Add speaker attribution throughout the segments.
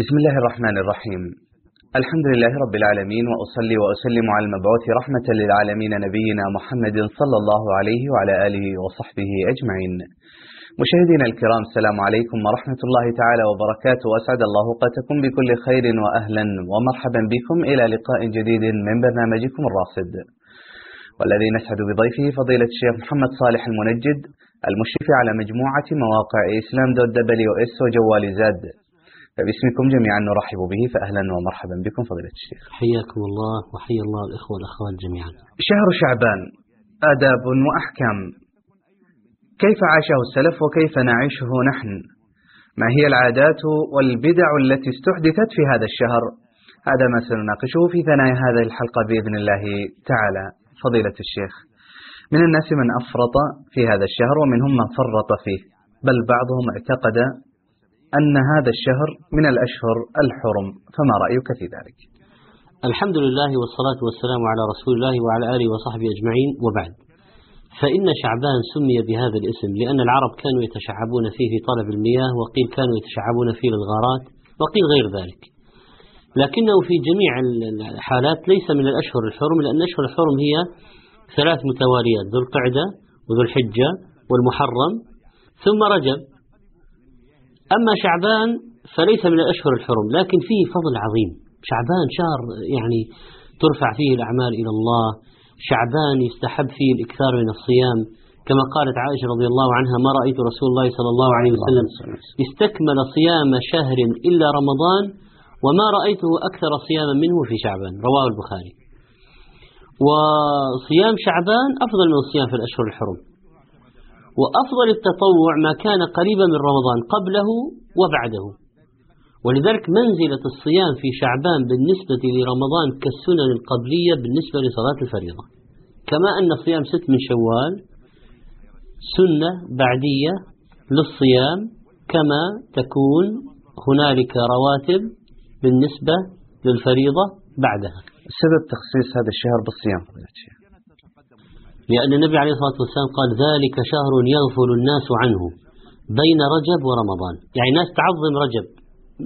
Speaker 1: بسم الله الرحمن الرحيم. الحمد لله رب العالمين وأصلي وأسلم على المبعوث رحمة للعالمين نبينا محمد صلى الله عليه وعلى آله وصحبه أجمعين. مشاهدينا الكرام السلام عليكم ورحمة الله تعالى وبركاته. وأسعد الله أوقاتكم بكل خير وأهلا ومرحبا بكم إلى لقاء جديد من برنامجكم الراصد والذي نسعد بضيفه فضيلة الشيخ محمد صالح المنجد المشرف على مجموعة مواقع إسلام dot WS وجوال زاد فباسمكم جميعا نرحب به فأهلا ومرحبا بكم فضيلة الشيخ.
Speaker 2: حياكم الله وحيا الله الإخوة والأخوات جميعا.
Speaker 1: شهر شعبان آداب وأحكام. كيف عاشه السلف وكيف نعيشه نحن؟ ما هي العادات والبدع التي استحدثت في هذا الشهر؟ هذا ما سنناقشه في ثنايا هذه الحلقة بإذن الله تعالى. فضيلة الشيخ من الناس من أفرط في هذا الشهر ومنهم من فرط فيه بل بعضهم اعتقد أن هذا الشهر من الأشهر الحرم فما رأيك في ذلك؟
Speaker 2: الحمد لله والصلاة والسلام على رسول الله وعلى آله وصحبه أجمعين وبعد. فإن شعبان سمي بهذا الاسم لأن العرب كانوا يتشعبون فيه في طلب المياه وقيل كانوا يتشعبون فيه للغارات وقيل غير ذلك. لكنه في جميع الحالات ليس من الأشهر الحرم لأن الأشهر الحرم هي ثلاث متواليات ذو القعدة وذو الحجة والمحرم. ثم رجب أما شعبان فليس من الأشهر الحرم لكن فيه فضل عظيم. شعبان شهر يعني ترفع فيه الأعمال إلى الله. شعبان يستحب فيه الإكثار من الصيام. كما قالت عائشة رضي الله عنها ما رأيت رسول الله صلى الله عليه وسلم استكمل صيام شهر إلا رمضان وما رأيته أكثر صياما منه في شعبان. رواه البخاري. وصيام شعبان أفضل من الصيام في الأشهر الحرم. وأفضل التطوع ما كان قريبا من رمضان قبله وبعده. ولذلك منزلة الصيام في شعبان بالنسبة لرمضان كالسنن القبلية بالنسبة لصلاة الفريضة. كما أن صيام ست من شوال سنة بعدية للصيام كما تكون هنالك رواتب بالنسبة للفريضة بعدها.
Speaker 1: سبب تخصيص هذا الشهر بالصيام.
Speaker 2: لأن النبي عليه الصلاة والسلام قال ذلك شهر يغفل الناس عنه بين رجب ورمضان. يعني الناس تعظم رجب.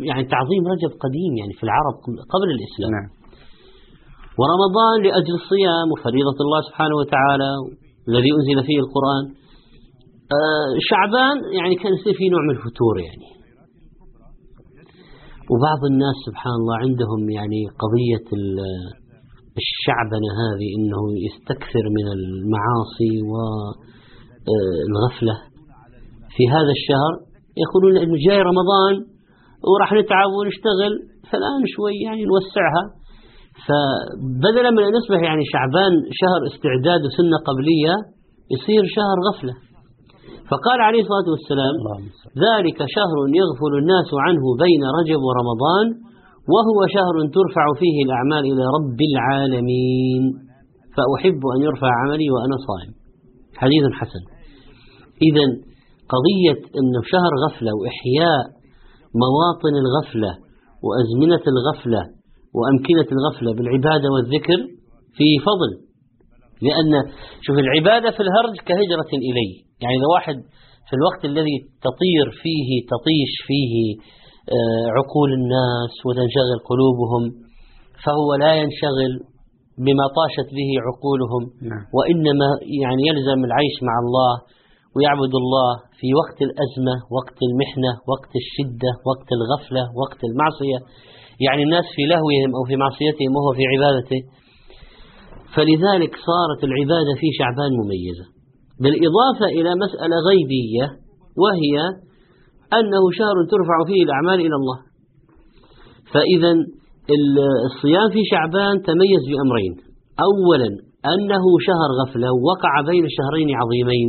Speaker 2: يعني تعظيم رجب قديم يعني في العرب قبل الإسلام.
Speaker 1: نعم.
Speaker 2: ورمضان لأجل الصيام وفريضة الله سبحانه وتعالى الذي أنزل فيه القرآن. آه شعبان يعني كان يصير فيه نوع من الفتور يعني. وبعض الناس سبحان الله عندهم يعني قضية الشعبنة هذه إنه يستكثر من المعاصي والغفلة في هذا الشهر يقولون إنه جاي رمضان وراح نتعب ونشتغل فالآن شوي يعني نوسعها. فبدلا من أن يصبح يعني شعبان شهر استعداد وسنة قبلية يصير شهر غفلة. فقال عليه الصلاة والسلام ذلك شهر يغفل الناس عنه بين رجب ورمضان وهو شهر ترفع فيه الأعمال إلى رب العالمين. فأحب أن يرفع عملي وأنا صائم. حديث حسن. إذا قضية أنه شهر غفلة وإحياء مواطن الغفلة وأزمنة الغفلة وأمكنة الغفلة بالعبادة والذكر في فضل. لأن شوف العبادة في الهرج كهجرة إلي. يعني إذا واحد في الوقت الذي تطير فيه تطيش فيه عقول الناس وتنشغل قلوبهم فهو لا ينشغل بما طاشت به عقولهم
Speaker 1: نعم.
Speaker 2: وإنما يعني يلزم العيش مع الله ويعبد الله في وقت الأزمة وقت المحنة وقت الشدة وقت الغفلة وقت المعصية. يعني الناس في لهوهم أو في معصيتهم وهو في عبادته. فلذلك صارت العبادة في شعبان مميزة. بالإضافة إلى مسألة غيبية وهي أنه شهر ترفع فيه الأعمال إلى الله. فإذا الصيام في شعبان تميز بأمرين. أولا أنه شهر غفلة وقع بين شهرين عظيمين.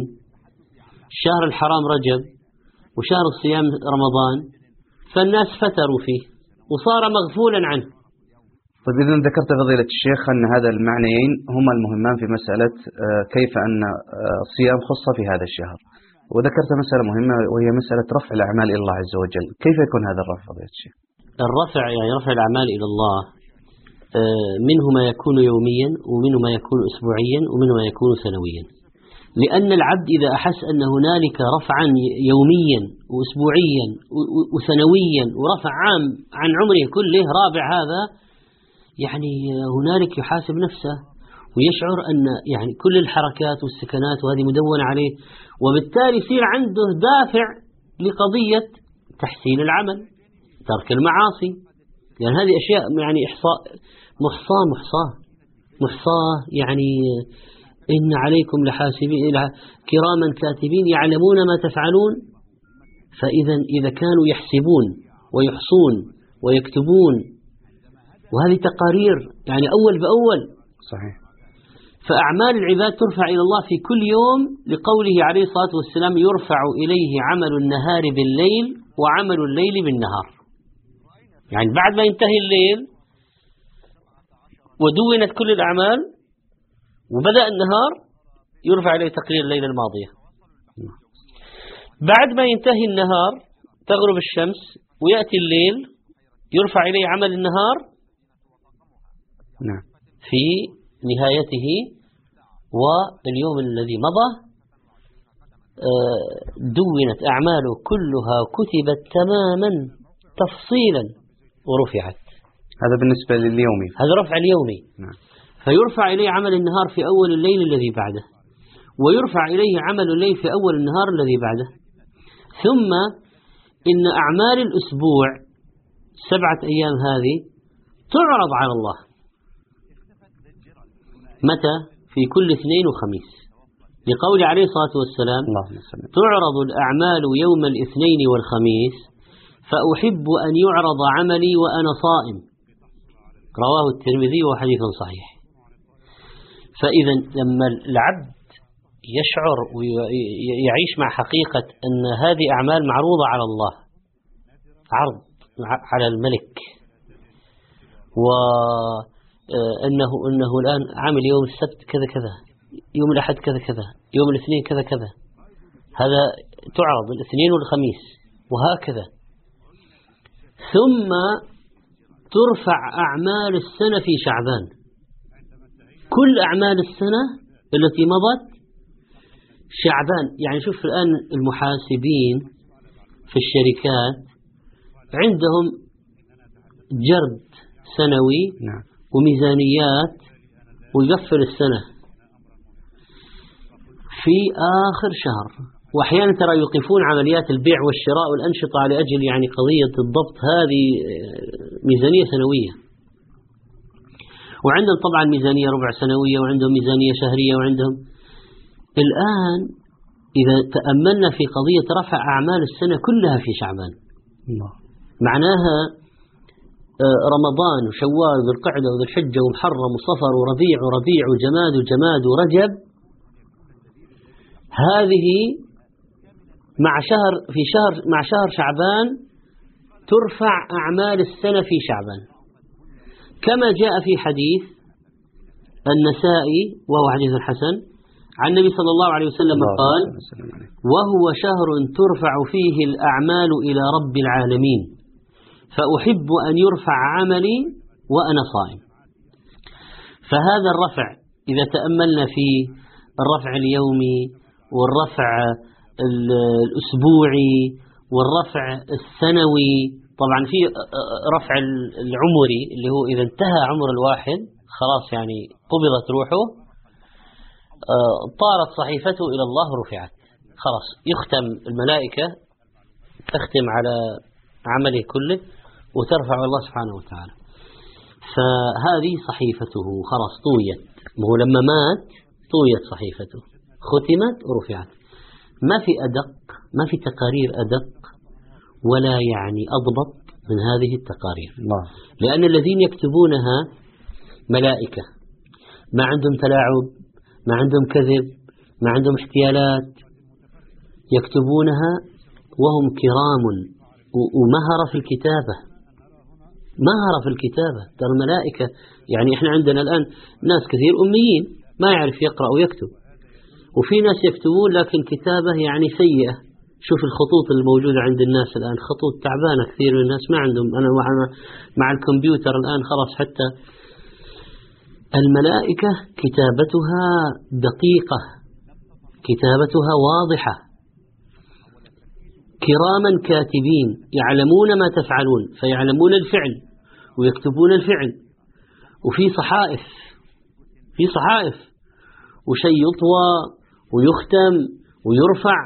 Speaker 2: شهر الحرام رجب وشهر الصيام رمضان. فالناس فتروا فيه وصار مغفولا عنه.
Speaker 1: طيب إذا ذكرت فضيلة الشيخ أن هذا المعنيين هما المهمان في مسألة آه، كيف أن آه، الصيام خص في هذا الشهر. وذكرت مسألة مهمة وهي مسألة رفع الأعمال إلى الله عز وجل. كيف يكون هذا الرفع فضيلة الشيخ
Speaker 2: الرفع يعني رفع الأعمال إلى الله آه، منه ما يكون يوميا ومنه ما يكون أسبوعيا ومنه ما يكون سنويا. لأن العبد إذا أحس أن هنالك رفعا يوميا وأسبوعيا وسنويا ورفع عام عن عمره كله رابع هذا يعني هنالك يحاسب نفسه ويشعر أن يعني كل الحركات والسكنات وهذه مدونة عليه وبالتالي يصير عنده دافع لقضية تحسين العمل ترك المعاصي لأن هذه أشياء يعني إحصاء محصاة محصاة. محصاة يعني إن عليكم لحاسبين كراما كاتبين يعلمون ما تفعلون. فإذا إذا كانوا يحسبون ويحصون ويكتبون وهذه تقارير يعني أول بأول.
Speaker 1: صحيح.
Speaker 2: فأعمال العباد ترفع إلى الله في كل يوم لقوله عليه الصلاة والسلام يرفع إليه عمل النهار بالليل وعمل الليل بالنهار. يعني بعد ما ينتهي الليل ودونت كل الأعمال وبدأ النهار يرفع إليه تقرير الليلة الماضية. بعد ما ينتهي النهار تغرب الشمس ويأتي الليل يرفع إليه عمل النهار
Speaker 1: نعم.
Speaker 2: في نهايته واليوم الذي مضى آه، دونت أعماله كلها كتبت تماما تفصيلا ورفعت.
Speaker 1: هذا بالنسبة لليومي
Speaker 2: هذا رفع اليومي
Speaker 1: نعم.
Speaker 2: فيرفع إليه عمل النهار في أول الليل الذي بعده ويرفع إليه عمل الليل في أول النهار الذي بعده. ثم إن أعمال الأسبوع سبعة أيام هذه تعرض على الله. متى؟ في كل اثنين وخميس. لقول عليه الصلاة والسلام تعرض الأعمال يوم الاثنين والخميس فأحب أن يعرض عملي وأنا صائم. رواه الترمذي وحديث صحيح. فإذا لما العبد يشعر ويعيش مع حقيقة أن هذه أعمال معروضة على الله عرض على الملك وأنه أنه الآن عامل يوم السبت كذا كذا يوم الأحد كذا كذا يوم الاثنين كذا كذا. هذا تعرض الاثنين والخميس وهكذا. ثم ترفع أعمال السنة في شعبان. كل أعمال السنة التي مضت شعبان. يعني شوف الآن المحاسبين في الشركات عندهم جرد سنوي
Speaker 1: نعم.
Speaker 2: وميزانيات ويقفل السنة في آخر شهر. وأحيانا ترى يوقفون عمليات البيع والشراء والأنشطة لأجل يعني قضية الضبط. هذه ميزانية سنوية. وعندهم طبعا ميزانية ربع سنوية وعندهم ميزانية شهرية وعندهم الآن إذا تأملنا في قضية رفع أعمال السنة كلها في شعبان. معناها رمضان وشوال وذو القعدة وذو الحجة ومحرم وصفر وربيع وربيع وجماد وجماد ورجب. هذه مع شهر في شهر مع شهر شعبان ترفع أعمال السنة في شعبان. كما جاء في حديث النسائي وهو حديث حسن عن النبي صلى الله عليه وسلم قال وهو شهر ترفع فيه الأعمال إلى رب العالمين. فأحب أن يرفع عملي وأنا صائم. فهذا الرفع إذا تأملنا في الرفع اليومي والرفع الأسبوعي والرفع السنوي طبعا في رفع العمري اللي هو إذا انتهى عمر الواحد خلاص يعني قبضت روحه طارت صحيفته إلى الله ورفعت خلاص يختم الملائكة تختم على عمله كله. وترفع الله سبحانه وتعالى. فهذه صحيفته خلاص طويت. هو لما مات طويت صحيفته. ختمت ورفعت. ما في أدق ما في تقارير أدق ولا يعني أضبط من هذه التقارير.
Speaker 1: الله
Speaker 2: لأن الذين يكتبونها ملائكة. ما عندهم تلاعب ما عندهم كذب ما عندهم احتيالات. يكتبونها وهم كرام ومهرة في الكتابة. مهرة في الكتابة. ترى الملائكة يعني إحنا عندنا الآن ناس كثير أميين ما يعرف يقرأ ويكتب. وفي ناس يكتبون لكن كتابة يعني سيئة. شوف الخطوط الموجودة عند الناس الآن. خطوط تعبانة كثير من الناس. ما عندهم أنا مع, مع الكمبيوتر الآن خلاص حتى. الملائكة كتابتها دقيقة كتابتها واضحة. كراما كاتبين يعلمون ما تفعلون فيعلمون الفعل ويكتبون الفعل. وفي صحائف في صحائف. وشيء يطوى ويختم ويرفع.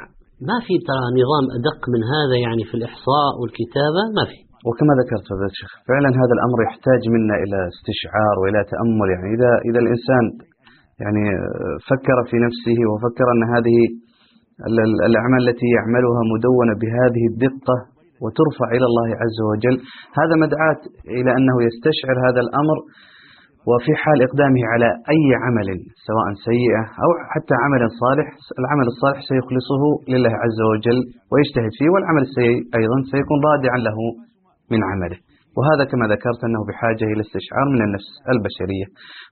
Speaker 2: ما في ترى نظام أدق من هذا يعني في الإحصاء والكتابة ما في.
Speaker 1: وكما ذكرت فضيلة الشيخ فعلا هذا الأمر يحتاج منا إلى استشعار وإلى تأمل. يعني إذا إذا الإنسان يعني فكر في نفسه وفكر أن هذه الأعمال التي يعملها مدونة بهذه الدقة وترفع إلى الله عز وجل. هذا مدعاة إلى أنه يستشعر هذا الأمر وفي حال إقدامه على أي عمل سواء سيئة أو حتى عمل صالح. العمل الصالح سيخلصه لله عز وجل ويجتهد فيه والعمل السيء أيضا سيكون رادعا له من عمله. وهذا كما ذكرت أنه بحاجة إلى استشعار من النفس البشرية.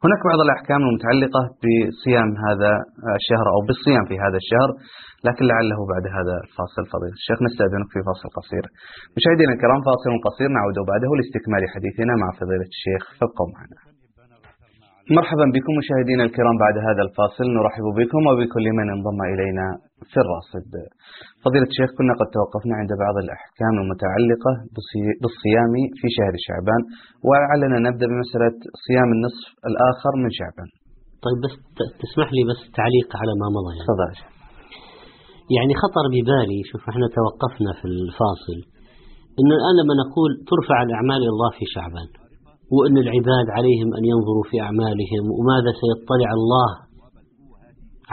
Speaker 1: هناك بعض الأحكام المتعلقة بصيام هذا الشهر أو بالصيام في هذا الشهر لكن لعله بعد هذا الفاصل فضيلة الشيخ نستأذنك في فاصل قصير. مشاهدينا الكرام فاصل قصير نعود بعده لاستكمال حديثنا مع فضيلة الشيخ فابقوا معنا. مرحبا بكم مشاهدينا الكرام بعد هذا الفاصل. نرحب بكم وبكل من انضم إلينا في الراصد فضيلة الشيخ كنا قد توقفنا عند بعض الأحكام المتعلقة بالصيام في شهر شعبان ولعلنا نبدأ بمسألة صيام النصف الآخر من شعبان.
Speaker 2: طيب بس تسمح لي بس تعليق على ما مضى
Speaker 1: يعني. تفضل.
Speaker 2: يعني خطر ببالي شوف إحنا توقفنا في الفاصل انه الآن لما نقول ترفع الأعمال الله في شعبان. وأن العباد عليهم أن ينظروا في أعمالهم وماذا سيطلع الله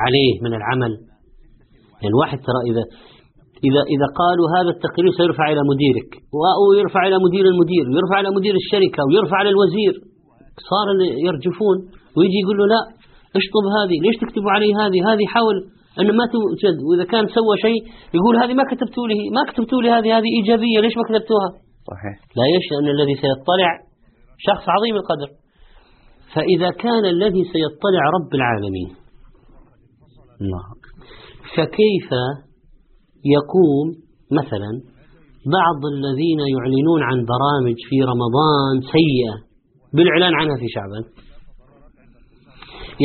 Speaker 2: عليه من العمل. يعني الواحد ترى إذا إذا إذا قالوا هذا التقرير سيرفع إلى مديرك ويرفع إلى مدير المدير ويرفع إلى مدير الشركة ويرفع إلى الوزير. صار يرجفون ويجي يقول له لا اشطب هذه ليش تكتبوا علي هذه؟ هذه حاول أن ما توجد وإذا كان سوى شيء يقول هذه ما كتبتوا لي ما كتبتوا لي هذه هذه إيجابية ليش ما كتبتوها؟
Speaker 1: صحيح.
Speaker 2: لا يشأ أن الذي سيطلع شخص عظيم القدر. فإذا كان الذي سيطلع رب العالمين الله فكيف يقوم مثلا بعض الذين يعلنون عن برامج في رمضان سيئة بالإعلان عنها في شعبان؟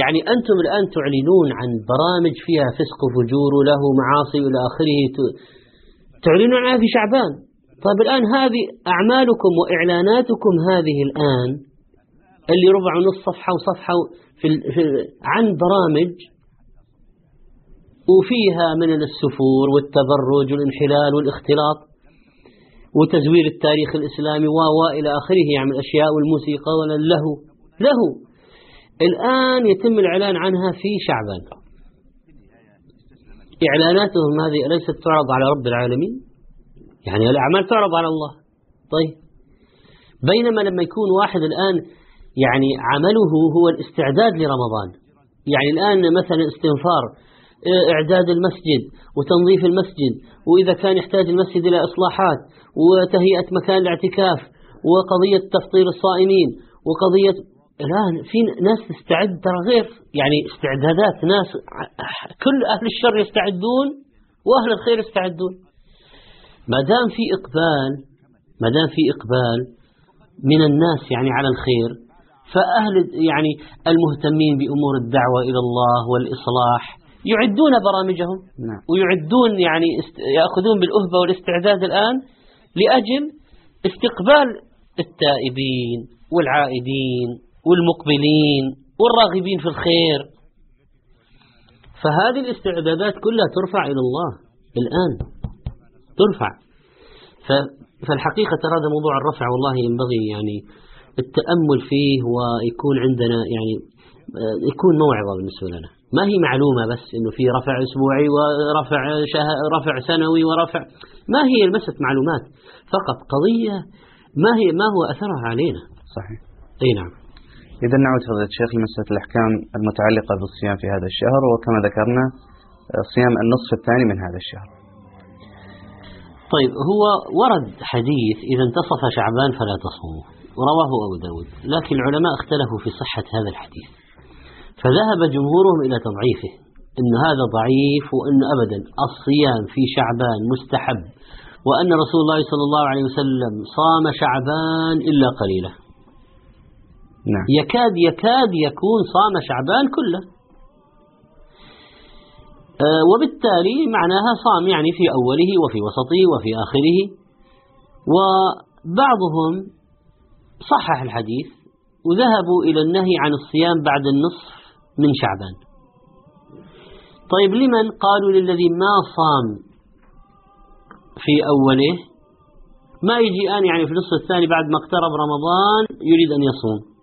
Speaker 2: يعني أنتم الآن تعلنون عن برامج فيها فسق وفجور وله معاصي إلى آخره تعلنون عنها في شعبان. طيب الآن هذه أعمالكم وإعلاناتكم هذه الآن اللي ربع ونص صفحة وصفحة في عن برامج وفيها من السفور والتبرج والانحلال والاختلاط وتزوير التاريخ الإسلامي و إلى آخره يعني الأشياء والموسيقى ولا له له. الآن يتم الإعلان عنها في شعبان. إعلاناتهم هذه أليست تعرض على رب العالمين؟ يعني الأعمال تعرض على الله. طيب. بينما لما يكون واحد الآن يعني عمله هو الاستعداد لرمضان. يعني الآن مثلا استنفار إعداد المسجد وتنظيف المسجد وإذا كان يحتاج المسجد إلى إصلاحات وتهيئة مكان الاعتكاف وقضية تفطير الصائمين وقضية الآن في ناس تستعد ترى غير. يعني استعدادات ناس كل أهل الشر يستعدون وأهل الخير يستعدون. ما دام في إقبال ما دام في إقبال من الناس يعني على الخير فأهل يعني المهتمين بأمور الدعوة إلى الله والإصلاح يعدون برامجهم نعم. ويعدون يعني يأخذون بالأهبة والاستعداد الآن لأجل استقبال التائبين والعائدين والمقبلين والراغبين في الخير فهذه الاستعدادات كلها ترفع إلى الله الآن ترفع. فالحقيقة ترى هذا موضوع الرفع والله ينبغي يعني التأمل فيه ويكون عندنا يعني آه، يكون موعظة بالنسبة لنا. ما هي معلومة بس إنه في رفع أسبوعي ورفع شه... رفع سنوي ورفع ما هي مسألة معلومات. فقط قضية ما هي ما هو أثرها علينا.
Speaker 1: صحيح.
Speaker 2: إي نعم.
Speaker 1: إذا نعود فضيلة الشيخ لمسألة الأحكام المتعلقة بالصيام في هذا الشهر وكما ذكرنا آه، صيام النصف الثاني من هذا الشهر.
Speaker 2: طيب هو ورد حديث إذا انتصف شعبان فلا تصوموا رواه أبو داود لكن العلماء اختلفوا في صحة هذا الحديث. فذهب جمهورهم إلى تضعيفه أن هذا ضعيف وأن أبدا الصيام في شعبان مستحب وأن رسول الله صلى الله عليه وسلم صام شعبان إلا قليلا.
Speaker 1: نعم.
Speaker 2: يكاد يكاد يكون صام شعبان كله. وبالتالي معناها صام يعني في أوله وفي وسطه وفي آخره. وبعضهم صحح الحديث وذهبوا إلى النهي عن الصيام بعد النصف من شعبان. طيب لمن قالوا للذي ما صام في أوله؟ ما يجي الآن يعني في النصف الثاني بعد ما اقترب رمضان يريد أن يصوم.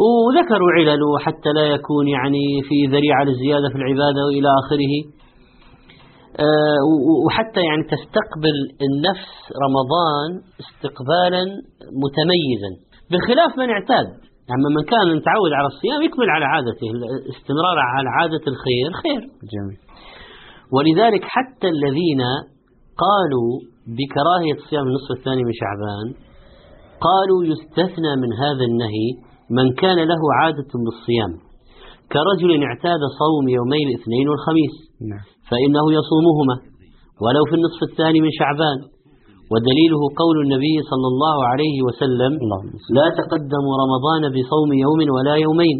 Speaker 2: وذكروا علله حتى لا يكون يعني في ذريعة للزيادة في العبادة وإلى آخره. آه، وحتى يعني تستقبل النفس رمضان استقبالا متميزا بخلاف من اعتاد. يعني من كان متعود على الصيام يكمل على عادته الاستمرار على عادة الخير خير.
Speaker 1: جميل.
Speaker 2: ولذلك حتى الذين قالوا بكراهية صيام النصف الثاني من شعبان قالوا يستثنى من هذا النهي من كان له عادة بالصيام. كرجل اعتاد صوم يومي الاثنين والخميس.
Speaker 1: نعم.
Speaker 2: فإنه يصومهما. ولو في النصف الثاني من شعبان. ودليله قول النبي صلى الله عليه وسلم لا تقدموا رمضان بصوم يوم ولا يومين.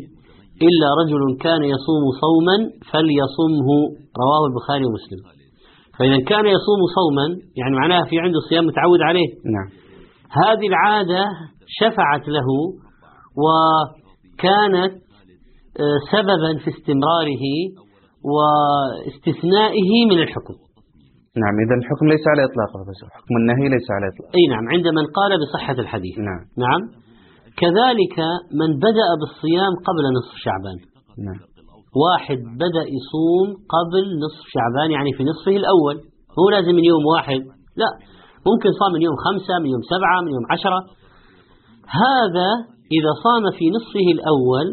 Speaker 2: إلا رجل كان يصوم صوما فليصمه. رواه البخاري ومسلم. فإذا كان يصوم صوما يعني معناها في عنده صيام متعود عليه.
Speaker 1: نعم.
Speaker 2: هذه العادة شفعت له وكانت آه، سببا في استمراره واستثنائه من الحكم.
Speaker 1: نعم إذا الحكم ليس على إطلاق حكم النهي ليس على إطلاق
Speaker 2: أي نعم عند من قال بصحة الحديث.
Speaker 1: نعم.
Speaker 2: نعم. كذلك من بدأ بالصيام قبل نصف شعبان.
Speaker 1: نعم.
Speaker 2: واحد بدأ يصوم قبل نصف شعبان يعني في نصفه الأول. هو لازم من يوم واحد لا. ممكن صام من يوم خمسة من يوم سبعة من يوم عشرة. هذا إذا صام في نصفه الأول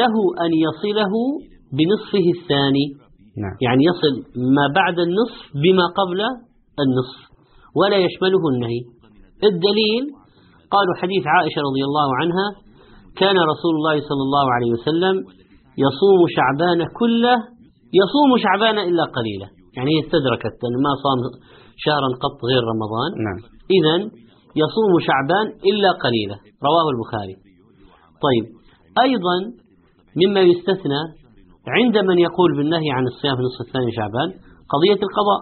Speaker 2: له أن يصله بنصفه الثاني
Speaker 1: نعم.
Speaker 2: يعني يصل ما بعد النصف بما قبل النصف ولا يشمله النهي الدليل قالوا حديث عائشة رضي الله عنها كان رسول الله صلى الله عليه وسلم يصوم شعبان كله يصوم شعبان إلا قليلا يعني هي استدركت أن ما صام شهرا قط غير رمضان
Speaker 1: نعم.
Speaker 2: إذا يصوم شعبان إلا قليلا. رواه البخاري. طيب. أيضا مما يستثنى عند من يقول بالنهي عن الصيام في النصف الثاني شعبان قضية القضاء.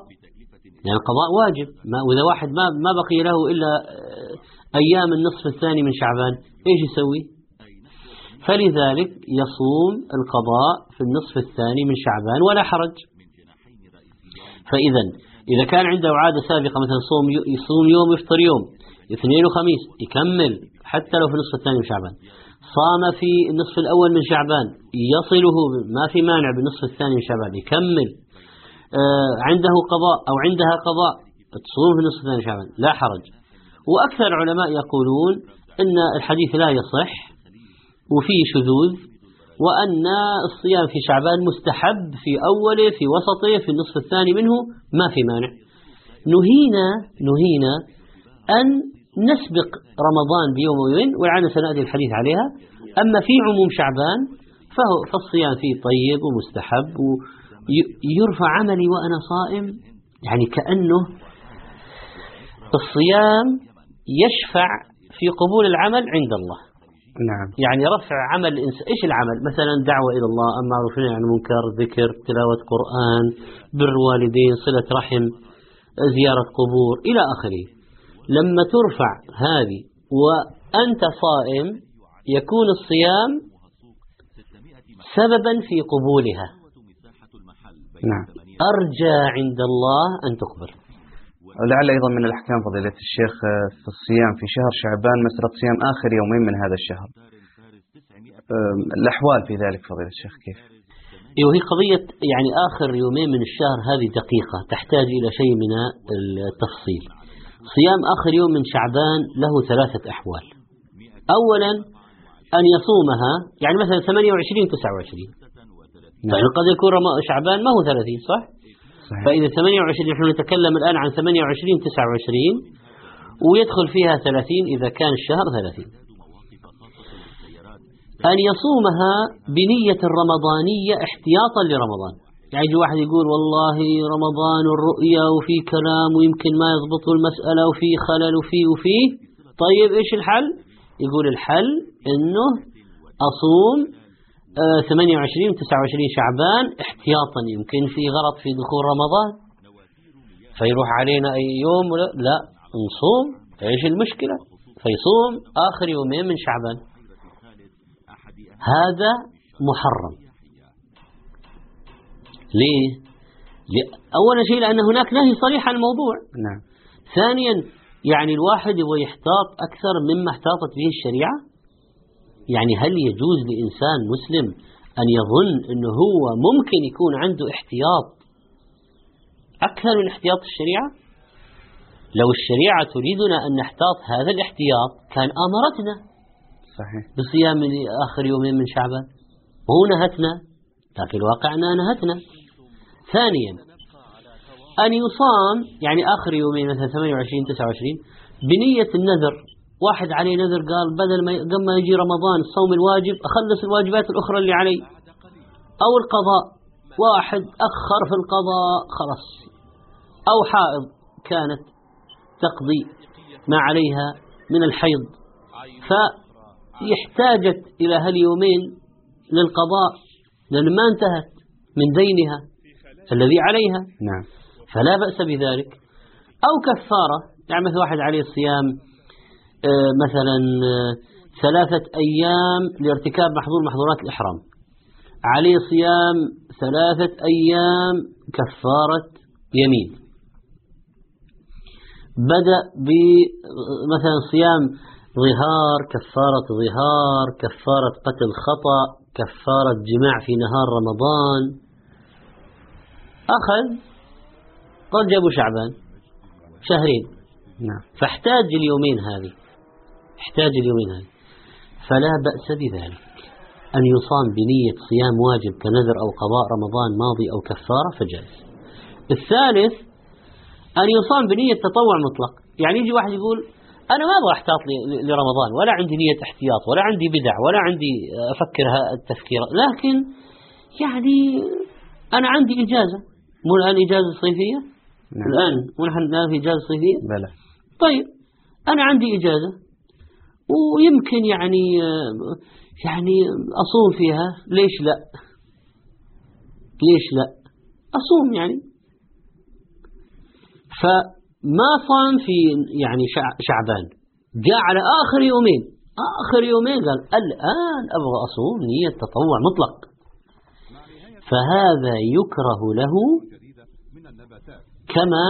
Speaker 2: لأن القضاء واجب. ما وإذا واحد ما ما بقي له إلا أيام النصف الثاني من شعبان إيش يسوي؟ فلذلك يصوم القضاء في النصف الثاني من شعبان ولا حرج. فإذا إذا كان عنده عادة سابقة مثلا صوم يصوم يوم يفطر يوم اثنين وخميس يكمل حتى لو في النصف الثاني من شعبان. صام في النصف الأول من شعبان يصله ما في مانع بالنصف الثاني من شعبان يكمل. آه عنده قضاء أو عندها قضاء تصوم في النصف الثاني من شعبان لا حرج. وأكثر العلماء يقولون أن الحديث لا يصح وفيه شذوذ وأن الصيام في شعبان مستحب في أوله في وسطه في النصف الثاني منه ما في مانع. نهينا نهينا أن نسبق رمضان بيوم ويومين ولعل سنأتي الحديث عليها. أما في عموم شعبان فهو فالصيام فيه طيب ومستحب ويرفع عملي وأنا صائم. يعني كأنه الصيام يشفع في قبول العمل عند الله.
Speaker 1: نعم.
Speaker 2: يعني رفع عمل الإنسان إيش العمل؟ مثلا دعوة إلى الله أما معروف عن يعني منكر ذكر تلاوة قرآن بر والدين صلة رحم زيارة قبور إلى آخره. لما ترفع هذه وأنت صائم يكون الصيام سببا في قبولها.
Speaker 1: نعم.
Speaker 2: أرجى عند الله أن تقبل.
Speaker 1: ولعل أيضا من الأحكام فضيلة الشيخ في الصيام في شهر شعبان مسألة صيام آخر يومين من هذا الشهر. الأحوال في ذلك فضيلة الشيخ كيف؟
Speaker 2: أيوه هي قضية يعني آخر يومين من الشهر هذه دقيقة تحتاج إلى شيء من التفصيل. صيام آخر يوم من شعبان له ثلاثة أحوال. أولا أن يصومها يعني مثلا 28 29 يعني قد يكون شعبان ما هو 30 صح؟ صحيح. فإذا 28 نحن نتكلم الآن عن 28 29 ويدخل فيها 30 إذا كان الشهر 30 أن يصومها بنية الرمضانية احتياطا لرمضان. يعني يجي واحد يقول والله رمضان والرؤيا وفي كلام ويمكن ما يضبط المسألة وفي خلل وفي وفي. طيب إيش الحل؟ يقول الحل إنه أصوم 28 29 شعبان احتياطا يمكن في غلط في دخول رمضان. فيروح علينا أي يوم لا نصوم. إيش المشكلة؟ فيصوم آخر يومين من شعبان. هذا محرم. ليه؟ أول شيء لأن هناك نهي صريح عن الموضوع.
Speaker 1: نعم.
Speaker 2: ثانيا يعني الواحد يبغى يحتاط أكثر مما احتاطت به الشريعة؟ يعني هل يجوز لإنسان مسلم أن يظن أنه هو ممكن يكون عنده احتياط أكثر من احتياط الشريعة؟ لو الشريعة تريدنا أن نحتاط هذا الاحتياط كان أمرتنا
Speaker 1: صحيح.
Speaker 2: بصيام آخر يومين من شعبان. وهو نهتنا لكن الواقع أنها نهتنا. ثانيا أن يصام يعني آخر يومين مثلا 28 29 بنية النذر. واحد عليه نذر قال بدل ما قبل ما يجي رمضان الصوم الواجب أخلص الواجبات الأخرى اللي علي. أو القضاء. واحد أخر في القضاء خلاص. أو حائض كانت تقضي ما عليها من الحيض. فاحتاجت إلى هاليومين للقضاء لأن ما انتهت من دينها. الذي عليها.
Speaker 1: نعم.
Speaker 2: فلا بأس بذلك. أو كفارة يعني مثل واحد عليه صيام آه، مثلا آه، ثلاثة أيام لارتكاب محظور محظورات الإحرام. عليه صيام ثلاثة أيام كفارة يمين. بدأ بمثلا صيام ظهار كفارة ظهار كفارة قتل خطأ كفارة جماع في نهار رمضان. أخذ رجب وشعبان شهرين.
Speaker 1: نعم.
Speaker 2: فاحتاج اليومين هذه. احتاج اليومين هذه. فلا بأس بذلك. أن يصام بنية صيام واجب كنذر أو قضاء رمضان ماضي أو كفارة فجائز. الثالث أن يصام بنية تطوع مطلق. يعني يجي واحد يقول أنا ما أبغى أحتاط لرمضان. ولا عندي نية احتياط ولا عندي بدع ولا عندي أفكر التفكير. لكن يعني أنا عندي إجازة. مو الآن إجازة صيفية؟
Speaker 1: نعم.
Speaker 2: الآن. ونحن الآن في إجازة صيفية؟
Speaker 1: بلى.
Speaker 2: طيب أنا عندي إجازة ويمكن يعني يعني أصوم فيها. ليش لا؟ ليش لا؟ أصوم يعني. فما صام في يعني شعبان. جاء على آخر يومين. آخر يومين قال الآن أبغى أصوم نية تطوع مطلق فهذا يكره له كما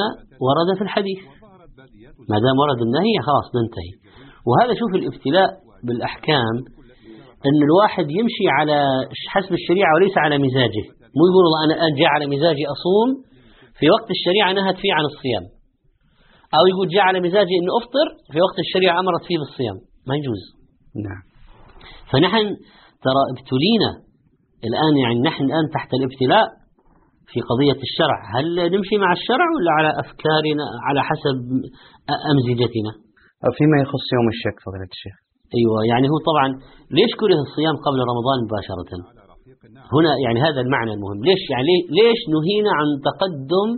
Speaker 2: ورد في الحديث. ما دام ورد النهي خلاص ننتهي. وهذا شوف الابتلاء بالأحكام أن الواحد يمشي على حسب الشريعة وليس على مزاجه. مو يقول الله أنا الآن جاء على مزاجي أصوم في وقت الشريعة نهت فيه عن الصيام. أو يقول جاء على مزاجي أن أفطر في وقت الشريعة أمرت فيه بالصيام. ما يجوز.
Speaker 1: نعم.
Speaker 2: فنحن ترى ابتلينا الآن يعني نحن الآن تحت الابتلاء في قضية الشرع. هل نمشي مع الشرع ولا على أفكارنا على حسب أمزجتنا؟
Speaker 1: فيما يخص يوم الشك فضيلة الشيخ.
Speaker 2: أيوة يعني هو طبعا ليش كره الصيام قبل رمضان مباشرة؟ هنا يعني هذا المعنى المهم. ليش؟ يعني ليش نهينا عن تقدم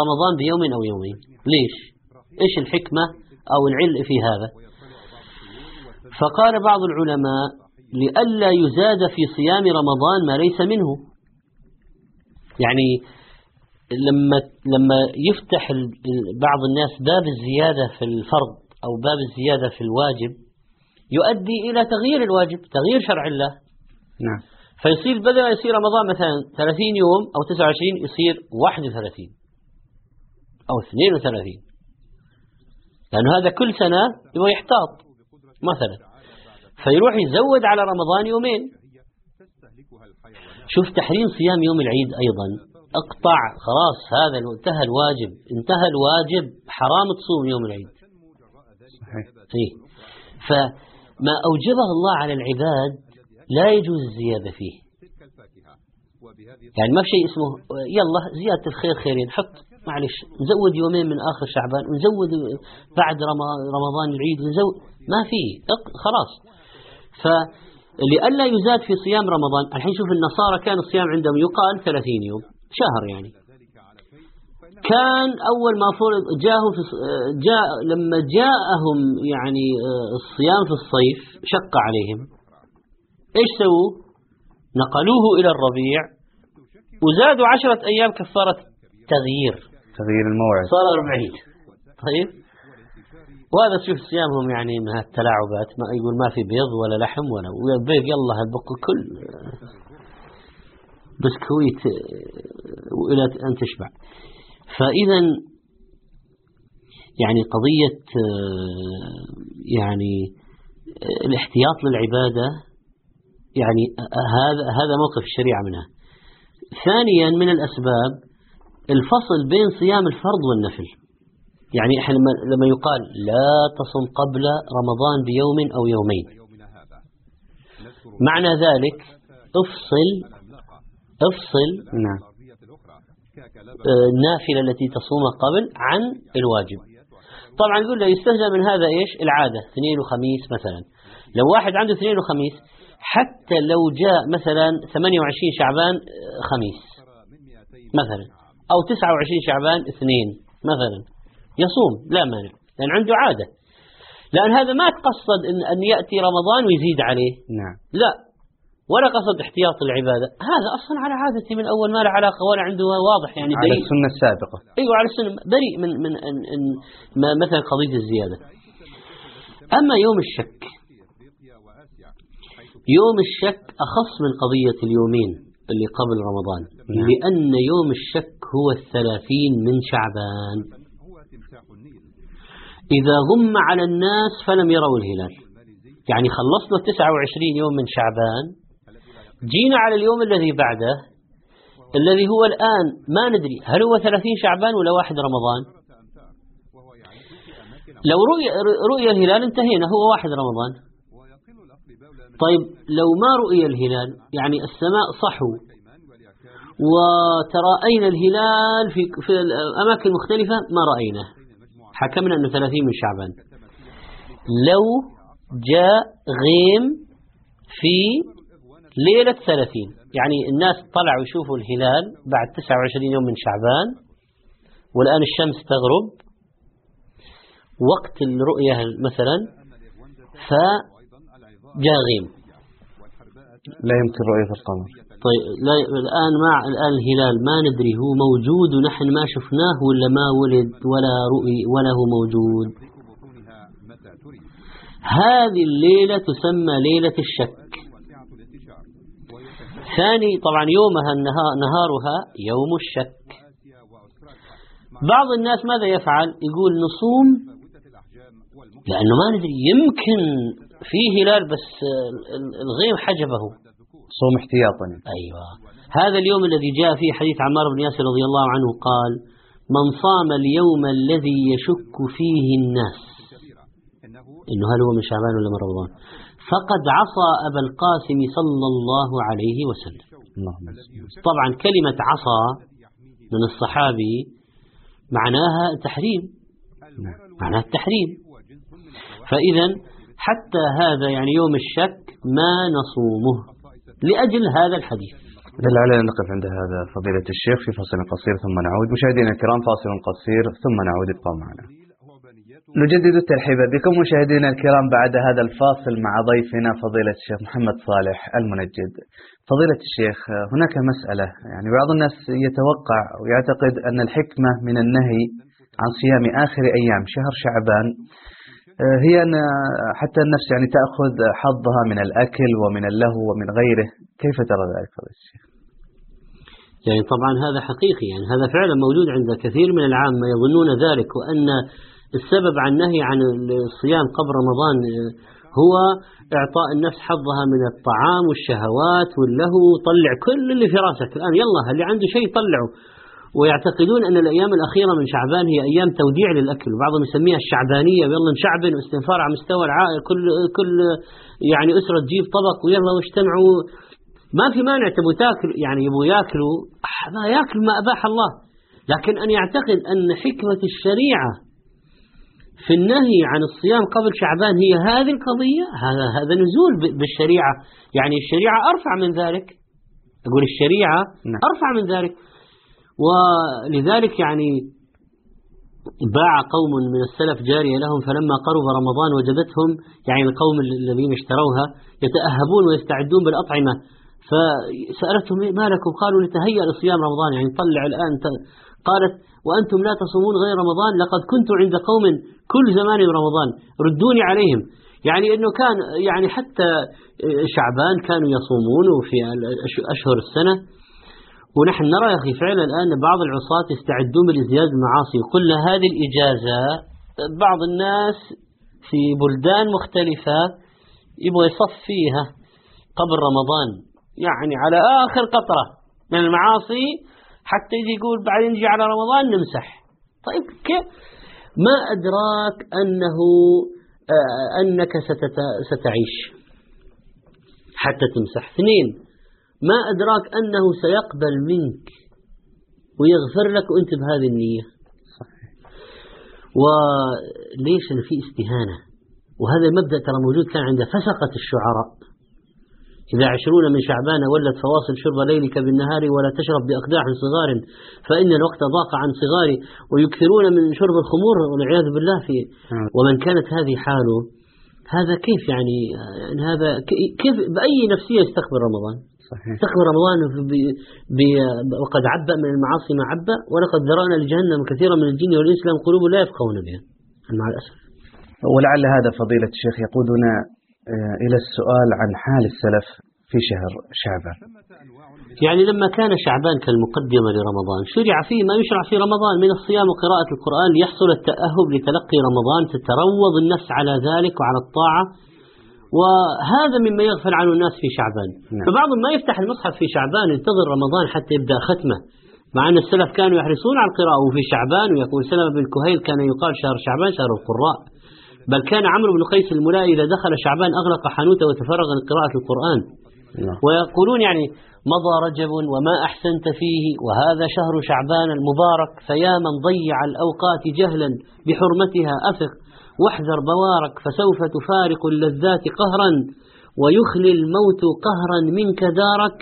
Speaker 2: رمضان بيوم أو يومين؟ ليش؟ إيش الحكمة أو العلم في هذا؟ فقال بعض العلماء لئلا يزاد في صيام رمضان ما ليس منه. يعني لما لما يفتح بعض الناس باب الزيادة في الفرض أو باب الزيادة في الواجب يؤدي إلى تغيير الواجب تغيير شرع الله.
Speaker 1: نعم.
Speaker 2: فيصير بدل ما يصير رمضان مثلا 30 يوم أو 29 يصير 31 أو 32 لأنه هذا كل سنة يبغى يحتاط مثلا. فيروح يزود على رمضان يومين. شوف تحريم صيام يوم العيد أيضا. اقطع خلاص هذا انتهى الواجب. انتهى الواجب حرام تصوم يوم العيد.
Speaker 1: صحيح.
Speaker 2: إيه؟ فما أوجبه الله على العباد لا يجوز الزيادة فيه. يعني ما في شيء اسمه يلا زيادة الخير خيرين. حط معلش نزود يومين من آخر شعبان ونزود بعد رمضان العيد ونزود ما في خلاص. ف لئلا يزاد في صيام رمضان. الحين شوف النصارى كان الصيام عندهم يقال 30 يوم شهر يعني. كان أول ما فرض جاءهم في جاء لما جاءهم يعني الصيام في الصيف شق عليهم. إيش سووا؟ نقلوه إلى الربيع. وزادوا عشرة أيام كفارة تغيير.
Speaker 1: تغيير الموعد.
Speaker 2: صار أربعين طيب؟ وهذا تشوف صيامهم يعني من هالتلاعبات ما يقول ما في بيض ولا لحم ولا بيض يلا هالبق كل بسكويت وإلى أن تشبع. فإذا يعني قضية يعني الاحتياط للعبادة يعني هذا هذا موقف الشريعة منها. ثانيا من الأسباب الفصل بين صيام الفرض والنفل. يعني إحنا لما يقال لا تصم قبل رمضان بيوم أو يومين. معنى ذلك افصل افصل
Speaker 1: نعم.
Speaker 2: آه، النافلة التي تصومها قبل عن الواجب. طبعا نقول له يستهزأ من هذا إيش؟ العادة اثنين وخميس مثلا. لو واحد عنده اثنين وخميس حتى لو جاء مثلا 28 شعبان آه، خميس مثلا أو 29 شعبان اثنين مثلا. يصوم لا مانع لأن عنده عادة. لأن هذا ما تقصد إن, أن يأتي رمضان ويزيد عليه.
Speaker 1: نعم.
Speaker 2: لا. ولا قصد احتياط العبادة. هذا أصلا على عادتي من أول ما له علاقة ولا عنده واضح يعني
Speaker 1: على السنة السابقة.
Speaker 2: أيوة على السنة. بريء من من إن إن مثلا قضية الزيادة. أما يوم الشك يوم الشك أخص من قضية اليومين اللي قبل رمضان نعم. لأن يوم الشك هو الثلاثين من شعبان. إذا غم على الناس فلم يروا الهلال. يعني خلصنا 29 يوم من شعبان جينا على اليوم الذي بعده الذي هو الآن. ما ندري هل هو 30 شعبان ولا واحد رمضان؟ لو رؤي, رؤي الهلال انتهينا هو واحد رمضان. طيب لو ما رؤي الهلال يعني السماء صحو وترأينا الهلال؟ في, في الأماكن المختلفة ما رأيناه. حكمنا أنه 30 من شعبان. لو جاء غيم في ليلة 30 يعني الناس طلعوا يشوفوا الهلال بعد 29 يوم من شعبان والآن الشمس تغرب. وقت الرؤية مثلا فجاء غيم.
Speaker 1: لا يمكن رؤية القمر.
Speaker 2: طيب لا الآن مع الآن الهلال ما ندري هو موجود ونحن ما شفناه ولا ما ولد ولا رؤي ولا هو موجود. هذه الليلة تسمى ليلة الشك. ثاني طبعا يومها نهارها يوم الشك. بعض الناس ماذا يفعل؟ يقول نصوم لأنه ما ندري يمكن في هلال بس الغيم حجبه.
Speaker 1: صوم احتياطا.
Speaker 2: أيوة. هذا اليوم الذي جاء فيه حديث عمار بن ياسر رضي الله عنه قال من صام اليوم الذي يشك فيه الناس إنه هل هو من شعبان ولا من رمضان؟ فقد عصى أبا القاسم صلى الله عليه وسلم. طبعا كلمة عصى من الصحابي معناها تحريم. معناها التحريم. فإذا حتى هذا يعني يوم الشك ما نصومه. لأجل هذا الحديث.
Speaker 1: دل علينا نقف عند هذا فضيلة الشيخ في فصل قصير ثم نعود. مشاهدينا الكرام فاصل قصير ثم نعود. ابقوا معنا. نجدد الترحيب بكم مشاهدينا الكرام بعد هذا الفاصل مع ضيفنا فضيلة الشيخ محمد صالح المنجد. فضيلة الشيخ هناك مسألة يعني بعض الناس يتوقع ويعتقد أن الحكمة من النهي عن صيام آخر أيام شهر شعبان هي أن حتى النفس يعني تأخذ حظها من الأكل ومن اللهو ومن غيره. كيف ترى ذلك الشيخ؟
Speaker 2: يعني طبعا هذا حقيقي يعني هذا فعلا موجود عند كثير من العامة يظنون ذلك وأن السبب عن النهي عن الصيام قبل رمضان آه، هو إعطاء النفس حظها من الطعام والشهوات واللهو. طلع كل اللي في راسك الآن يلا اللي عنده شيء طلعه. ويعتقدون أن الأيام الأخيرة من شعبان هي أيام توديع للأكل. وبعضهم يسميها الشعبانية. ويلا نشعبن واستنفار على مستوى العائلة كل كل يعني أسرة تجيب طبق ويلا واجتمعوا. ما في مانع تبوا تاكل يعني يبغوا ياكلوا. ما ياكل ما أباح الله. لكن أن يعتقد أن حكمة الشريعة في النهي عن الصيام قبل شعبان هي هذه القضية. هذا هذا نزول بالشريعة. يعني الشريعة أرفع من ذلك. أقول الشريعة نعم. أرفع من ذلك. ولذلك يعني باع قوم من السلف جارية لهم فلما قرب رمضان وجدتهم يعني القوم الذين اشتروها يتأهبون ويستعدون بالأطعمة. فسألتهم ما لكم؟ قالوا نتهيأ لصيام رمضان. يعني طلع الآن قالت وأنتم لا تصومون غير رمضان؟ لقد كنت عند قوم كل زمان رمضان ردوني عليهم. يعني أنه كان يعني حتى شعبان كانوا يصومون في أشهر السنة. ونحن نرى يا أخي فعلا الآن بعض العصاة يستعدون لازدياد المعاصي. قلنا هذه الإجازة بعض الناس في بلدان مختلفة يبغى يصف فيها قبل رمضان. يعني على آخر قطرة من المعاصي حتى يجي يقول بعدين نجي على رمضان نمسح. طيب كيف؟ ما أدراك أنه آه، أنك ستعيش حتى تمسح. اثنين ما أدراك أنه سيقبل منك ويغفر لك وأنت بهذه النية. وليش أنا في استهانة؟ وهذا المبدأ ترى موجود كان عند فسقة الشعراء. إذا عشرون من شعبان ولت فواصل شرب ليلك بالنهار ولا تشرب بأقداح صغار فإن الوقت ضاق عن صغاري ويكثرون من شرب الخمور والعياذ بالله في. ومن كانت هذه حاله هذا كيف يعني؟ هذا كيف بأي نفسية يستقبل رمضان؟ صحيح. رمضان ب... وقد عبأ من المعاصي ما عبأ ولقد ذرأنا لجهنم كثيرا من الجن والإنس لهم قلوب لا يفقهون بها. مع الأسف.
Speaker 1: ولعل هذا فضيلة الشيخ يقودنا آه، إلى السؤال عن حال السلف في شهر شعبان.
Speaker 2: يعني لما كان شعبان كالمقدمة لرمضان شرع فيه ما يشرع في رمضان من الصيام وقراءة القرآن ليحصل التأهب لتلقي رمضان تتروض النفس على ذلك وعلى الطاعة وهذا مما يغفل عنه الناس في شعبان. نعم. فبعضهم ما يفتح المصحف في شعبان ينتظر رمضان حتى يبدأ ختمة. مع أن السلف كانوا يحرصون على القراءة وفي شعبان ويقول سلمة بن كهيل كان يقال شهر شعبان شهر القراء. بل كان عمرو بن قيس الملائي إذا دخل شعبان أغلق حانوته وتفرغ لقراءة القرآن. نعم. ويقولون يعني مضى رجب وما أحسنت فيه وهذا شهر شعبان المبارك فيا من ضيع الأوقات جهلا بحرمتها أفق واحذر بوارك فسوف تفارق اللذات قهرا ويخلي الموت قهرا منك دارك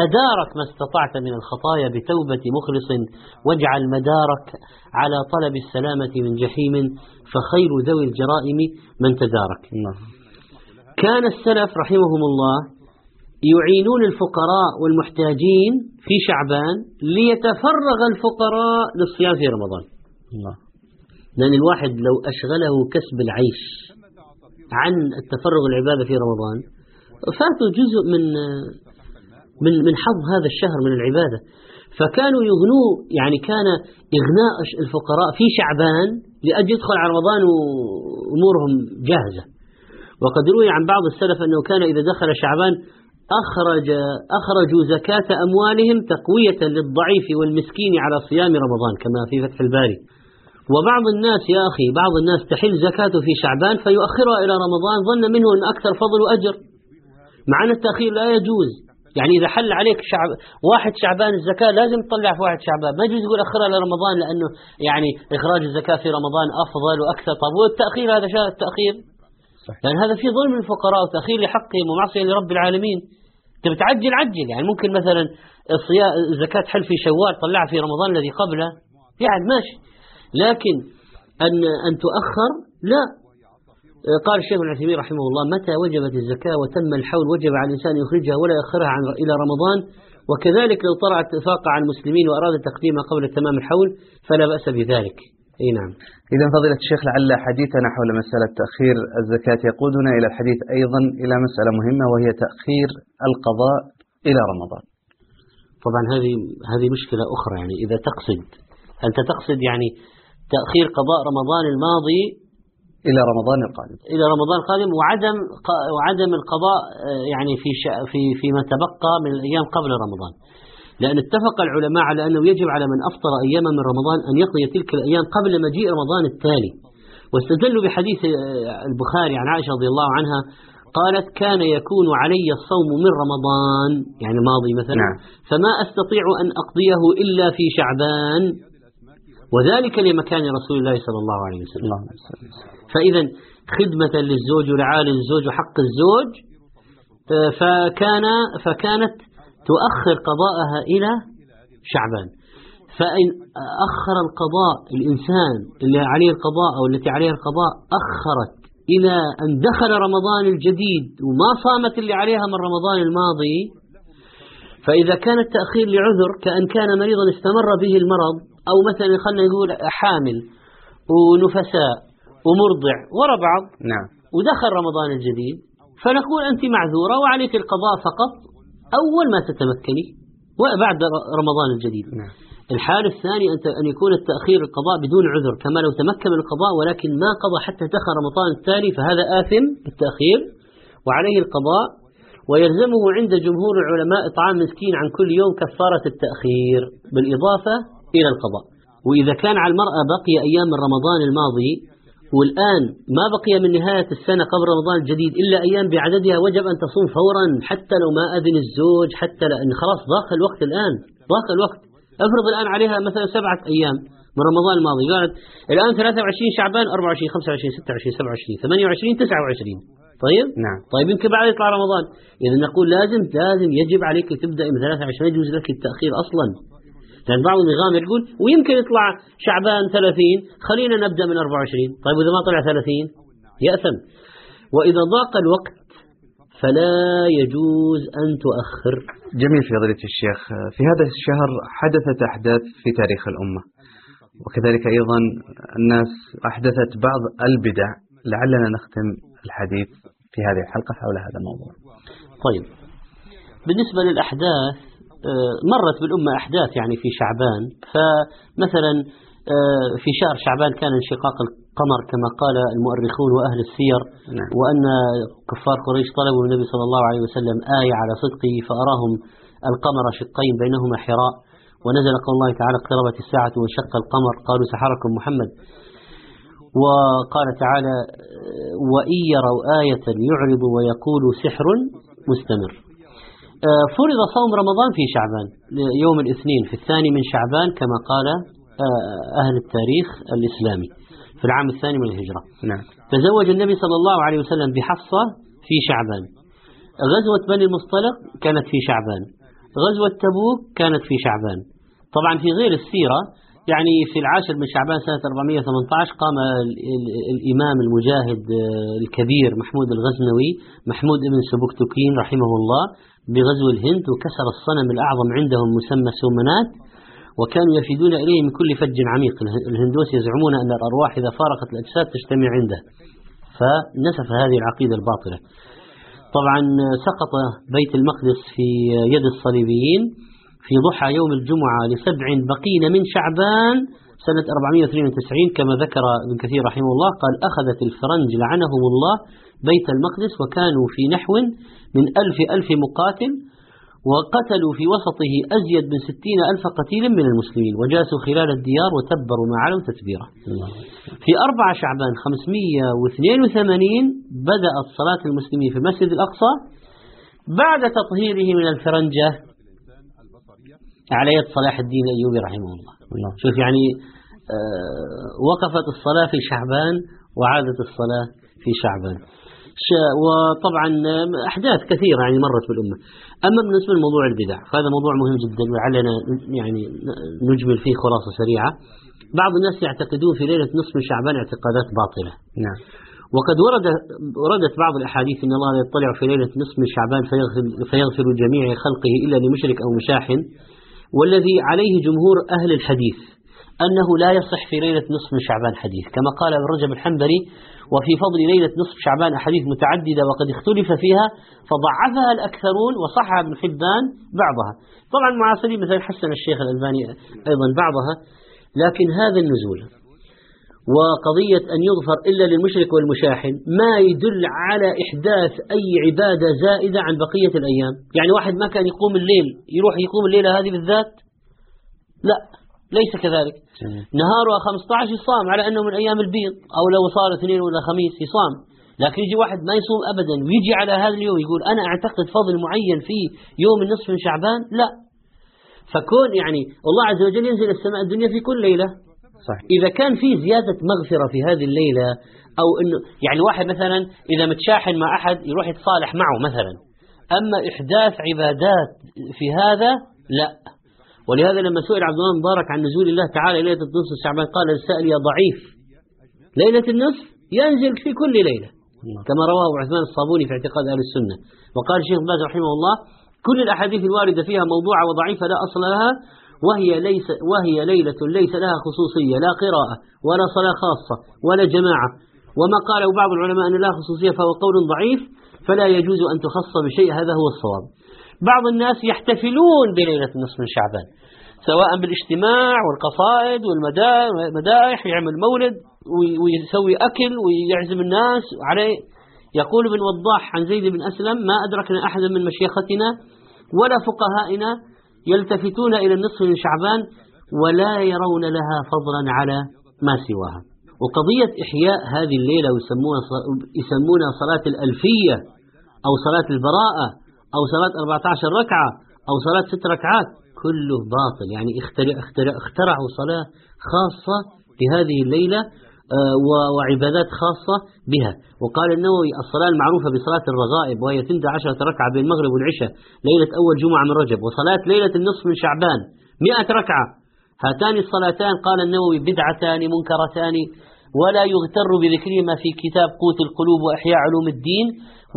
Speaker 2: تدارك ما استطعت من الخطايا بتوبة مخلص واجعل مدارك على طلب السلامة من جحيم فخير ذوي الجرائم من تدارك نعم. كان السلف رحمهم الله يعينون الفقراء والمحتاجين في شعبان ليتفرغ الفقراء للصيام في رمضان الله. لأن الواحد لو أشغله كسب العيش عن التفرغ العبادة في رمضان فاته جزء من من من حظ هذا الشهر من العبادة. فكانوا يغنوا يعني كان إغناء الفقراء في شعبان لأجل يدخل على رمضان وأمورهم جاهزة. وقد روي عن بعض السلف أنه كان إذا دخل شعبان أخرج أخرجوا زكاة أموالهم تقوية للضعيف والمسكين على صيام رمضان كما في فتح الباري. وبعض الناس يا أخي بعض الناس تحل زكاته في شعبان فيؤخرها إلى رمضان ظن منه أن أكثر فضل وأجر. مع أن التأخير لا يجوز. يعني إذا حل عليك شعب واحد شعبان الزكاة لازم تطلع في واحد شعبان. ما يجوز يقول أخرها لرمضان لأنه يعني إخراج الزكاة في رمضان أفضل وأكثر. طب والتأخير هذا شاء التأخير؟ لأن يعني هذا في ظلم للفقراء وتأخير لحقهم ومعصية لرب العالمين. تبي تعجل عجل. يعني ممكن مثلا الزكاة حل في شوال طلعها في رمضان الذي قبله. يعني ماشي. لكن أن أن تؤخر؟ لا. قال الشيخ ابن عثيمين رحمه الله متى وجبت الزكاة وتم الحول؟ وجب على الإنسان يخرجها ولا يأخرها عن إلى رمضان. وكذلك لو طلعت اتفاق عن المسلمين وأراد تقديمها قبل تمام الحول فلا بأس بذلك. أي نعم.
Speaker 1: إذا فضيلة الشيخ لعل حديثنا حول مسألة تأخير الزكاة يقودنا إلى الحديث أيضا إلى مسألة مهمة وهي تأخير القضاء إلى رمضان.
Speaker 2: طبعا هذه هذه مشكلة أخرى يعني إذا تقصد. أنت تقصد يعني تأخير قضاء رمضان الماضي
Speaker 1: إلى رمضان القادم.
Speaker 2: إلى رمضان القادم وعدم وعدم القضاء آه، يعني في في فيما تبقى من الأيام قبل رمضان. لأن اتفق العلماء على أنه يجب على من أفطر أياما من رمضان أن يقضي تلك الأيام قبل مجيء رمضان التالي واستدلوا بحديث آه، البخاري عن عائشة رضي الله عنها قالت كان يكون علي الصوم من رمضان. يعني الماضي مثلا. نعم. فما أستطيع أن أقضيه إلا في شعبان. وذلك لمكان رسول الله صلى الله عليه وسلم. فإذا خدمة للزوج ورعاية للزوج وحق الزوج آه، فكان فكانت تؤخر قضاءها إلى شعبان. فإن أخر القضاء الإنسان اللي عليه القضاء أو التي عليها القضاء أخرت إلى أن دخل رمضان الجديد وما صامت اللي عليها من رمضان الماضي فإذا كان التأخير لعذر كأن كان مريضا استمر به المرض أو مثلا خلنا نقول حامل ونفساء ومرضع ورا بعض.
Speaker 1: نعم.
Speaker 2: ودخل رمضان الجديد فنقول أنت معذورة وعليك القضاء فقط أول ما تتمكني وبعد رمضان الجديد.
Speaker 1: نعم.
Speaker 2: الحال الثاني أن يكون التأخير القضاء بدون عذر كما لو تمكن من القضاء ولكن ما قضى حتى دخل رمضان التالي فهذا آثم بالتأخير وعليه القضاء ويلزمه عند جمهور العلماء إطعام مسكين عن كل يوم كفارة التأخير. بالإضافة إلى القضاء. وإذا كان على المرأة بقي أيام من رمضان الماضي والآن ما بقي من نهاية السنة قبل رمضان الجديد إلا أيام بعددها وجب أن تصوم فورا حتى لو ما أذن الزوج حتى لأن خلاص ضاق الوقت الآن ضاق الوقت. افرض الآن عليها مثلا سبعة أيام من رمضان الماضي قالت الآن 23 شعبان 24 25 26 27 28 29 طيب؟
Speaker 1: نعم.
Speaker 2: طيب يمكن بعد يطلع رمضان. إذا نقول لازم لازم يجب عليك تبدأ من 23 يجوز لك التأخير أصلا. لأن بعض النظام يقول ويمكن يطلع شعبان 30 خلينا نبدأ من 24 طيب وإذا ما طلع 30 يأثم. وإذا ضاق الوقت فلا يجوز أن تؤخر.
Speaker 1: جميل في فضيلة الشيخ. في هذا الشهر حدثت أحداث في تاريخ الأمة وكذلك أيضا الناس أحدثت بعض البدع لعلنا نختم الحديث في هذه الحلقة حول هذا الموضوع.
Speaker 2: طيب. بالنسبة للأحداث مرت بالأمة أحداث يعني في شعبان. فمثلا آه، في شهر شعبان كان انشقاق القمر كما قال المؤرخون وأهل السير
Speaker 1: نعم.
Speaker 2: وأن كفار قريش طلبوا النبي صلى الله عليه وسلم آية على صدقه فأراهم القمر شقين بينهما حراء. ونزل قول الله تعالى اقتربت الساعة وانشق القمر. قالوا سحركم محمد. وقال تعالى وإن يروا آية يعرض ويقول سحر مستمر. آه، فرض صوم رمضان في شعبان يوم الاثنين في الثاني من شعبان كما قال آه، أهل التاريخ الإسلامي في العام الثاني من الهجرة.
Speaker 1: نعم.
Speaker 2: تزوج النبي صلى الله عليه وسلم بحفصة في شعبان. غزوة بني المصطلق كانت في شعبان. غزوة تبوك كانت في شعبان. طبعا في غير السيرة يعني في العاشر من شعبان سنة 418 قام الإمام المجاهد آه، الكبير محمود الغزنوي محمود بن سبكتكين رحمه الله بغزو الهند وكسر الصنم الأعظم عندهم مسمى سومنات وكانوا يفيدون إليه من كل فج عميق. الهندوس يزعمون أن الأرواح إذا فارقت الأجساد تجتمع عنده فنسف هذه العقيدة الباطلة. طبعا سقط بيت المقدس في يد الصليبيين في ضحى يوم الجمعة لسبع بقين من شعبان سنة 492 كما ذكر ابن كثير رحمه الله قال أخذت الفرنج لعنهم الله بيت المقدس وكانوا في نحو من ألف ألف مقاتل وقتلوا في وسطه أزيد من ستين ألف قتيل من المسلمين وجاسوا خلال الديار وتبروا ما علوا تتبيرا. في أربع شعبان 582 بدأت صلاة المسلمين في المسجد الأقصى بعد تطهيره من الفرنجة على يد صلاح الدين الأيوبي رحمه الله. شوف يعني آه وقفت الصلاة في شعبان وعادت الصلاة في شعبان. وطبعا أحداث كثيرة يعني مرت بالأمة. أما بالنسبة لموضوع البدع فهذا موضوع مهم جدا ولعلنا يعني نجمل فيه خلاصة سريعة. بعض الناس يعتقدون في ليلة نصف من شعبان اعتقادات باطلة.
Speaker 1: نعم.
Speaker 2: وقد ورد وردت بعض الأحاديث أن الله يطلع في ليلة نصف من شعبان فيغفر, فيغفر جميع خلقه إلا لمشرك أو مشاحن. والذي عليه جمهور أهل الحديث أنه لا يصح في ليلة نصف من شعبان حديث. كما قال ابن رجب الحنبلي وفي فضل ليلة نصف شعبان أحاديث متعددة وقد اختلف فيها فضعفها الأكثرون وصحها ابن حبان بعضها. طبعا معاصرين مثلا حسن الشيخ الألباني أيضا بعضها لكن هذا النزول وقضية أن يغفر إلا للمشرك والمشاحن ما يدل على إحداث أي عبادة زائدة عن بقية الأيام. يعني واحد ما كان يقوم الليل يروح يقوم الليلة هذه بالذات؟ لا ليس كذلك. نهارها 15 يصام على أنه من أيام البيض أو لو صار اثنين ولا خميس يصام. لكن يجي واحد ما يصوم أبدا ويجي على هذا اليوم يقول أنا أعتقد فضل معين في يوم النصف من شعبان؟ لا. فكون يعني الله عز وجل ينزل السماء الدنيا في كل ليلة
Speaker 1: صحيح.
Speaker 2: إذا كان في زيادة مغفرة في هذه الليلة أو إنه يعني واحد مثلا إذا متشاحن مع أحد يروح يتصالح معه مثلا. أما إحداث عبادات في هذا لا. ولهذا لما سئل عبد الله مبارك عن نزول الله تعالى ليلة النصف الشعبان قال السائل يا ضعيف. ليلة النصف ينزل في كل ليلة. كما رواه عثمان الصابوني في اعتقاد أهل السنة. وقال الشيخ باز رحمه الله كل الأحاديث الواردة فيها موضوعة وضعيفة لا أصل لها وهي, ليس وهي ليلة ليس لها خصوصية لا قراءة ولا صلاة خاصة ولا جماعة. وما قاله بعض العلماء أن لها خصوصية فهو قول ضعيف فلا يجوز أن تخص بشيء هذا هو الصواب. بعض الناس يحتفلون بليلة النصف من شعبان سواء بالاجتماع والقصائد والمدائح يعمل مولد ويسوي أكل ويعزم الناس عليه. يقول ابن وضاح عن زيد بن أسلم ما أدركنا أحدا من مشيختنا ولا فقهائنا يلتفتون إلى النصف من شعبان ولا يرون لها فضلا على ما سواها. وقضية إحياء هذه الليلة يسمونها صلاة الألفية أو صلاة البراءة أو صلاة 14 ركعة أو صلاة ست ركعات كله باطل. يعني اخترع اخترع اخترعوا صلاة خاصة في هذه الليلة وعبادات خاصة بها. وقال النووي الصلاة المعروفة بصلاة الرغائب وهي 12 ركعة بين المغرب والعشاء ليلة أول جمعة من رجب وصلاة ليلة النصف من شعبان 100 ركعة. هاتان الصلاتان قال النووي بدعتان منكرتان ولا يغتر بذكرهما في كتاب قوت القلوب وإحياء علوم الدين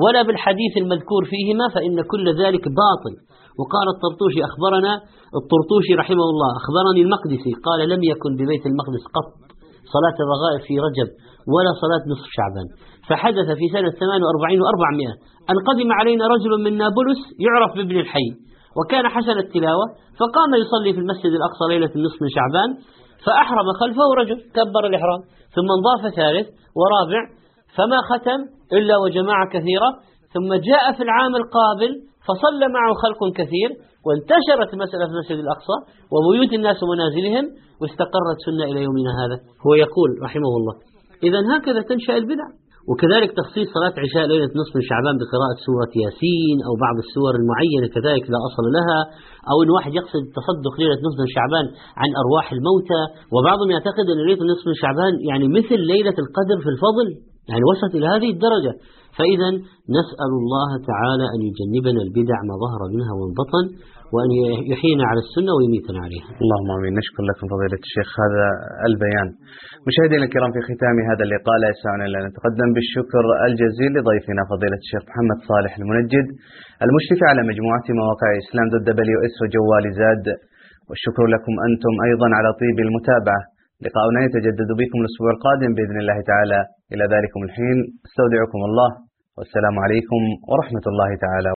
Speaker 2: ولا بالحديث المذكور فيهما فإن كل ذلك باطل. وقال الطرطوشي أخبرنا الطرطوشي رحمه الله أخبرني المقدسي قال لم يكن ببيت المقدس قط. صلاة الرغائب في رجب ولا صلاة نصف شعبان. فحدث في سنة 48 و400 أن قدم علينا رجل من نابلس يعرف بابن الحي وكان حسن التلاوة فقام يصلي في المسجد الأقصى ليلة النصف من شعبان فأحرم خلفه رجل كبر الإحرام ثم انضاف ثالث ورابع فما ختم إلا وجماعة كثيرة ثم جاء في العام القابل فصلى معه خلق كثير وانتشرت مسألة في المسجد الأقصى وبيوت الناس ومنازلهم واستقرت سنة إلى يومنا هذا. هو يقول رحمه الله إذا هكذا تنشأ البدع. وكذلك تخصيص صلاة عشاء ليلة نصف من شعبان بقراءة سورة ياسين أو بعض السور المعينة كذلك لا أصل لها. أو أن واحد يقصد التصدق ليلة نصف من شعبان عن أرواح الموتى. وبعضهم يعتقد أن ليلة نصف من شعبان يعني مثل ليلة القدر في الفضل يعني وصلت إلى هذه الدرجة. فإذا نسأل الله تعالى أن يجنبنا البدع ما ظهر منها وانبطن وأن يحيينا على السنة ويميتنا عليها.
Speaker 1: اللهم آمين. نشكر لكم فضيلة الشيخ. هذا البيان. مشاهدينا الكرام في ختام هذا اللقاء لا يسعنا إلا نتقدم بالشكر الجزيل لضيفنا فضيلة الشيخ محمد صالح المنجد المشرف على مجموعة مواقع إسلام dot WS وجوال زاد. والشكر لكم أنتم أيضا على طيب المتابعة. لقاؤنا يتجدد بكم الأسبوع القادم بإذن الله تعالى. إلى ذلكم الحين استودعكم الله والسلام عليكم ورحمة الله تعالى